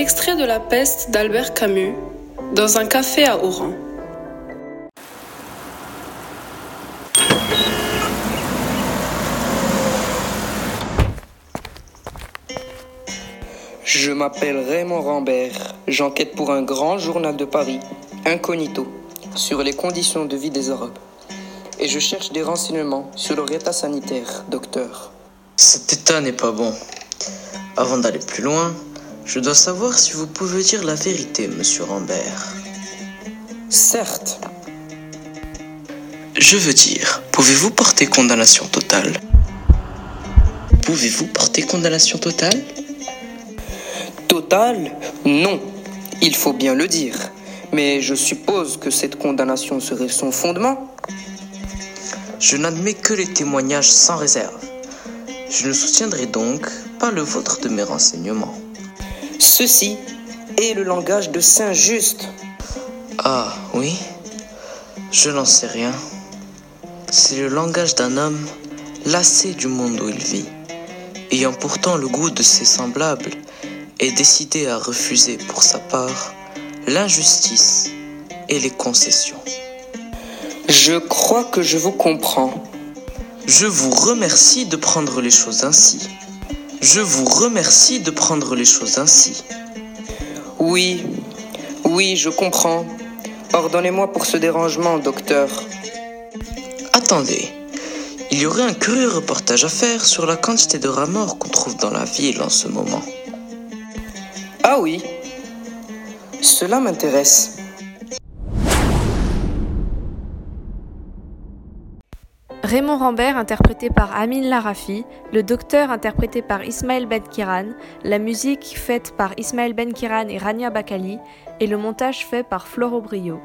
Extrait de La peste d'Albert Camus dans un café à Oran. Je m'appelle Raymond Rambert. J'enquête pour un grand journal de Paris, Incognito, sur les conditions de vie des Arabes. Et je cherche des renseignements sur leur état sanitaire, docteur. Cet état n'est pas bon. Avant d'aller plus loin, je dois savoir si vous pouvez dire la vérité, monsieur Rambert. Certes, Je veux dire, pouvez-vous porter condamnation totale? Pouvez-vous porter condamnation totale? Total, non. Il faut bien le dire. Mais je suppose que cette condamnation serait son fondement. Je n'admets que les témoignages sans réserve. Je ne soutiendrai donc pas le vôtre de mes renseignements. Ceci est le langage de Saint-Just. Ah oui Je n'en sais rien. C'est le langage d'un homme lassé du monde où il vit, ayant pourtant le goût de ses semblables et décidé à refuser pour sa part l'injustice et les concessions. Je crois que je vous comprends. Je vous remercie de prendre les choses ainsi. Je vous remercie de prendre les choses ainsi. Oui, oui, je comprends. Pardonnez-moi pour ce dérangement, docteur. Attendez, il y aurait un curieux reportage à faire sur la quantité de rats morts qu'on trouve dans la ville en ce moment. Ah oui, cela m'intéresse. Raymond Rambert interprété par Amin Larafi, le docteur interprété par Ismaël Benkiran, la musique faite par Ismaël Benkiran et Rania Bakali et le montage fait par Floro Brio.